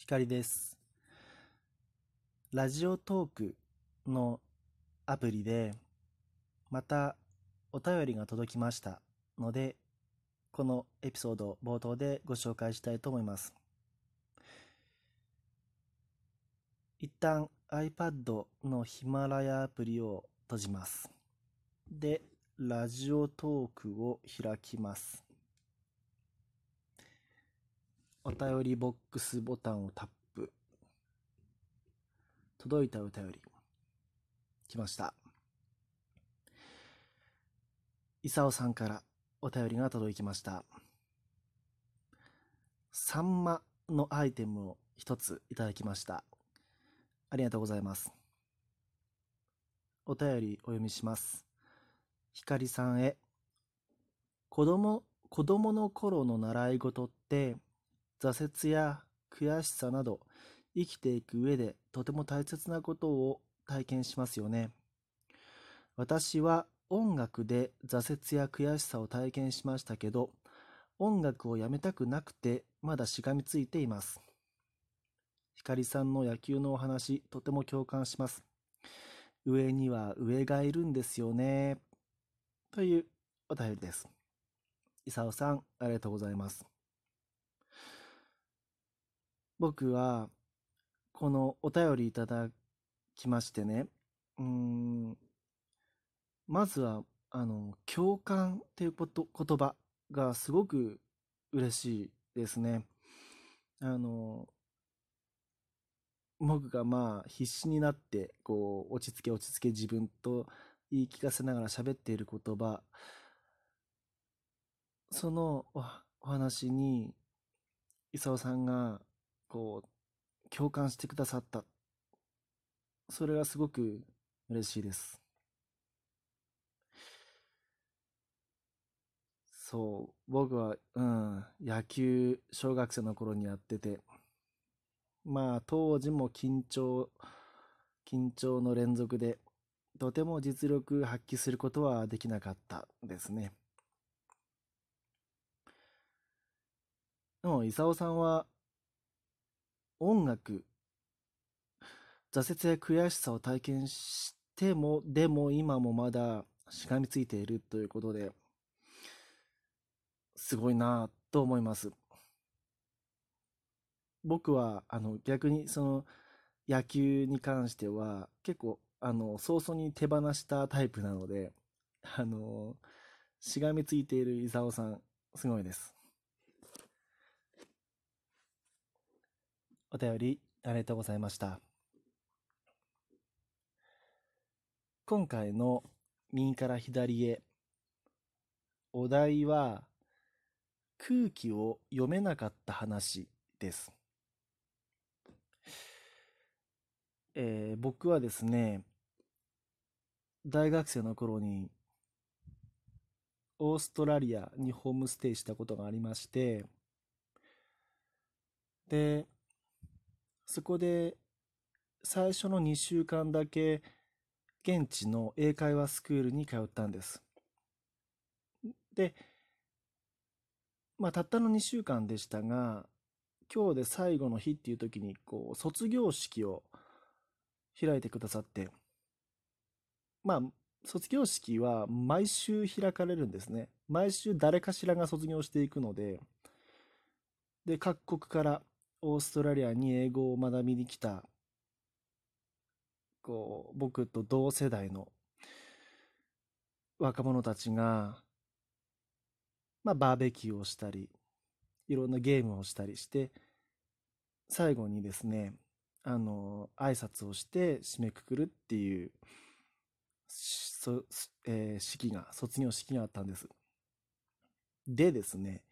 光です。ラジオトークのアプリで、またお便りが届きましたので、このエピソード冒頭でご紹介したいと思います。一旦 iPad のヒマラヤアプリを閉じます。で、ラジオトークを開きます。お便りボックスボタンをタップ。届いたお便り。来ました。いさおさんからお便りが届きました。サンマのアイテムを一ついただきました。ありがとうございます。お便りお読みします。ひかりさんへ。子供、子供の頃の習い事って、挫折や悔しさなど生きていく上でとても大切なことを体験しますよね。私は音楽で挫折や悔しさを体験しましたけど、音楽をやめたくなくてまだしがみついています。ひかりさんの野球のお話、とても共感します。上には上がいるんですよね。というお便りです。いさおさん、ありがとうございます。僕は、このお便りいただきましてね、うん、まずは、あの、共感っていうこと、言葉がすごく嬉しいですね。あの、僕がまあ必死になって、こう、落ち着け落ち着け自分と言い聞かせながら喋っている言葉、そのお話に、伊沢さんが、こう、共感してくださった。それがすごく嬉しいです。そう、僕は、うん、野球、小学生の頃にやってて、まあ、当時も緊張、緊張の連続で、とても実力発揮することはできなかったですね。でも、伊沢さんは、音楽、挫折や悔しさを体験しても、でも今もまだしがみついているということで、すごいなと思います。僕は、あの、逆にその、野球に関しては、結構、あの、早々に手放したタイプなので、あの、しがみついている伊沢さん、すごいです。お便りありがとうございました。今回の右から左へ、お題は空気を読めなかった話です。えー僕はですね、大学生の頃にオーストラリアにホームステイしたことがありまして、で、そこで最初の2週間だけ現地の英会話スクールに通ったんです。で、まあたったの2週間でしたが、今日で最後の日っていう時にこう卒業式を開いてくださって、まあ卒業式は毎週開かれるんですね。毎週誰かしらが卒業していくので、で、各国からオーストラリアに英語を学びに来た、こう、僕と同世代の若者たちが、まあ、バーベキューをしたり、いろんなゲームをしたりして、最後にですね、あの、挨拶をして締めくくるっていう、そえー式が、卒業式があったんです。でですね、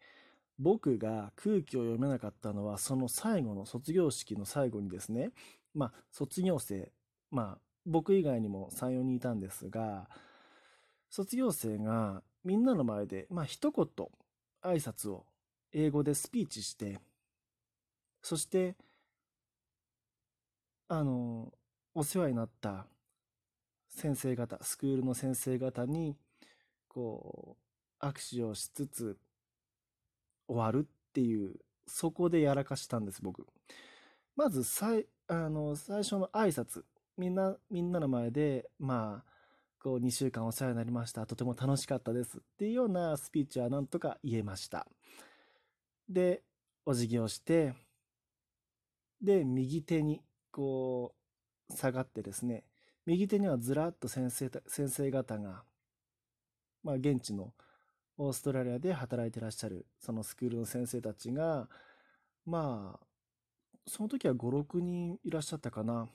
僕が空気を読めなかったのは、その最後の卒業式の最後にですね、まあ、卒業生、まあ、僕以外にも3、4人いたんですが、卒業生がみんなの前で、まあ、一言挨拶を英語でスピーチして、そして、あの、お世話になった先生方、スクールの先生方に、こう、握手をしつつ、終わるっていう、そこでやらかしたんです、僕。まず最あの最初の挨拶。みんなみんなの前でまあこう2週間お世話になりました。とても楽しかったです。っていうようなスピーチはなんとか言えました。でお辞儀をしてで右手にこう下がってですね右手にはずらっと先生先生方が、まあ、現地のオーストラリアで働いてらっしゃるそのスクールの先生たちがまあその時は56人いらっしゃったかな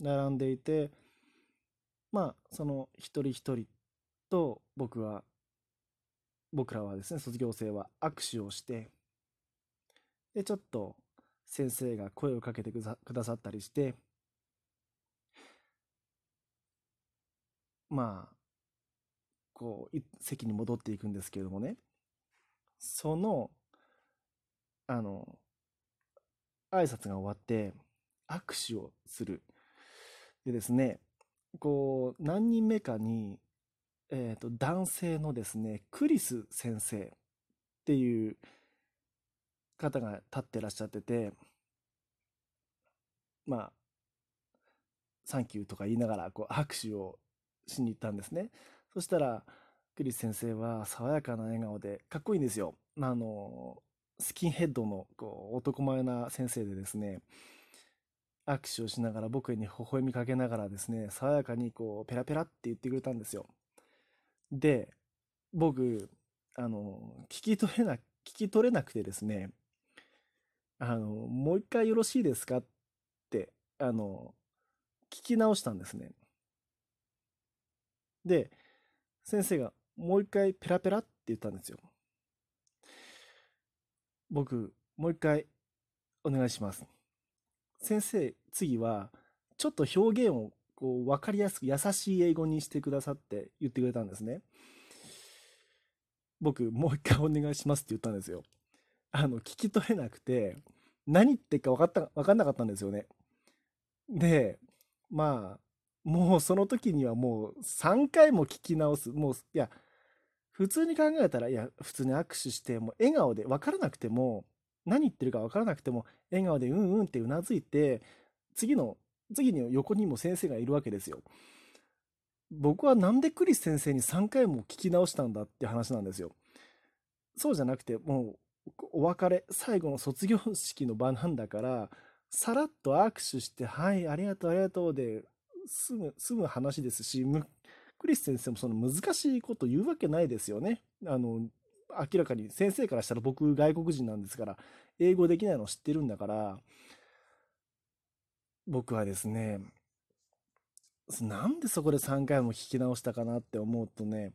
並んでいてまあその一人一人と僕は僕らはですね卒業生は握手をしてでちょっと先生が声をかけてくださったりしてまあこう席に戻っていくんですけれどもね。そのあの挨拶が終わって握手をする。でですねこう何人目かに、えーと、男性のですねクリス先生っていう方が立ってらっしゃっててまあサンキューとか言いながらこう握手をしに行ったんですね。そしたらクリス先生は爽やかな笑顔でかっこいいんですよ。あのスキンヘッドのこう男前な先生でですね握手をしながら僕に微笑みかけながらですね爽やかにこうペラペラって言ってくれたんですよ。で僕あの聞き取れな聞き取れなくてですねあのもう一回よろしいですかってあの聞き直したんですね。で先生がもう一回ペラペラって言ったんですよ。僕もう一回お願いします。先生次はちょっと表現をこう分かりやすく優しい英語にしてくださって言ってくれたんですね。僕もう一回お願いしますって言ったんですよ。あの聞き取れなくて何言ってか分かった分かんなかったんですよね。でまあもうその時にはもう3回も聞き直すもういや普通に考えたらいや普通に握手してもう笑顔で分からなくても何言ってるか分からなくても笑顔でうんうんってうなずいて次の次に横にも先生がいるわけですよ。僕はなんでクリス先生に3回も聞き直したんだって話なんですよ。そうじゃなくてもうお別れ最後の卒業式の場なんだからさらっと握手して「はいありがとうありがとう」で済む済む話ですしクリス先生もその難しいこと言うわけないですよね。あの明らかに先生からしたら僕外国人なんですから英語できないの知ってるんだから僕はですねなんでそこで3回も聞き直したかなって思うとね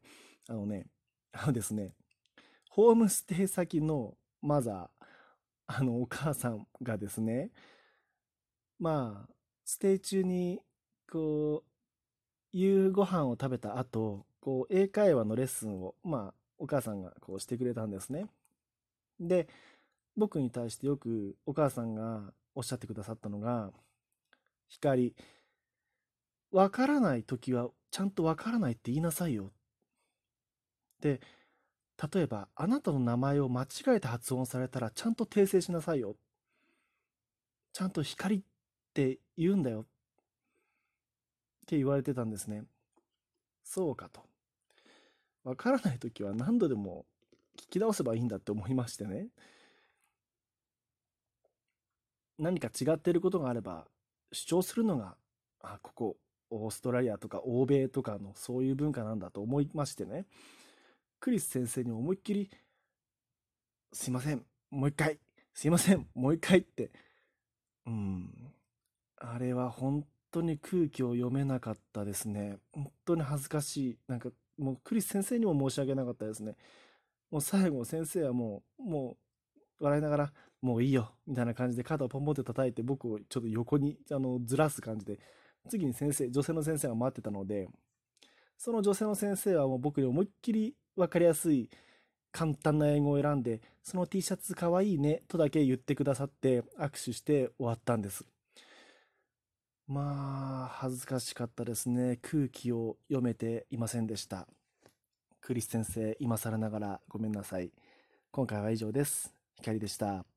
あのねあのですねホームステイ先のマザーあのお母さんがですねまあステイ中にこう夕ご飯を食べた後こう英会話のレッスンをまあお母さんがこうしてくれたんですね。で僕に対してよくお母さんがおっしゃってくださったのが光わからない時はちゃんとわからないって言いなさいよで例えばあなたの名前を間違えて発音されたらちゃんと訂正しなさいよちゃんと光って言うんだよって言われてたんですね。そうかと。わからない時は何度でも聞き直せばいいんだって思いましてね。何か違っていることがあれば主張するのがあここオーストラリアとか欧米とかのそういう文化なんだと思いましてね。クリス先生に思いっきり「すいませんもう一回すいませんもう一回」って。うん。あれは本当に空気を読めなかったですね。本当に恥ずかしい。なんかもうクリス先生にも申し訳なかったですね。もう最後先生はもうもう笑いながらもういいよみたいな感じで肩をポンポンって叩いて僕をちょっと横にあのずらす感じで次に先生女性の先生が待ってたのでその女性の先生はもう僕に思いっきり分かりやすい簡単な英語を選んでその T シャツかわいいねとだけ言ってくださって握手して終わったんです。まあ恥ずかしかったですね。空気を読めていませんでした。クリス先生今更ながらごめんなさい。今回は以上です。光でした。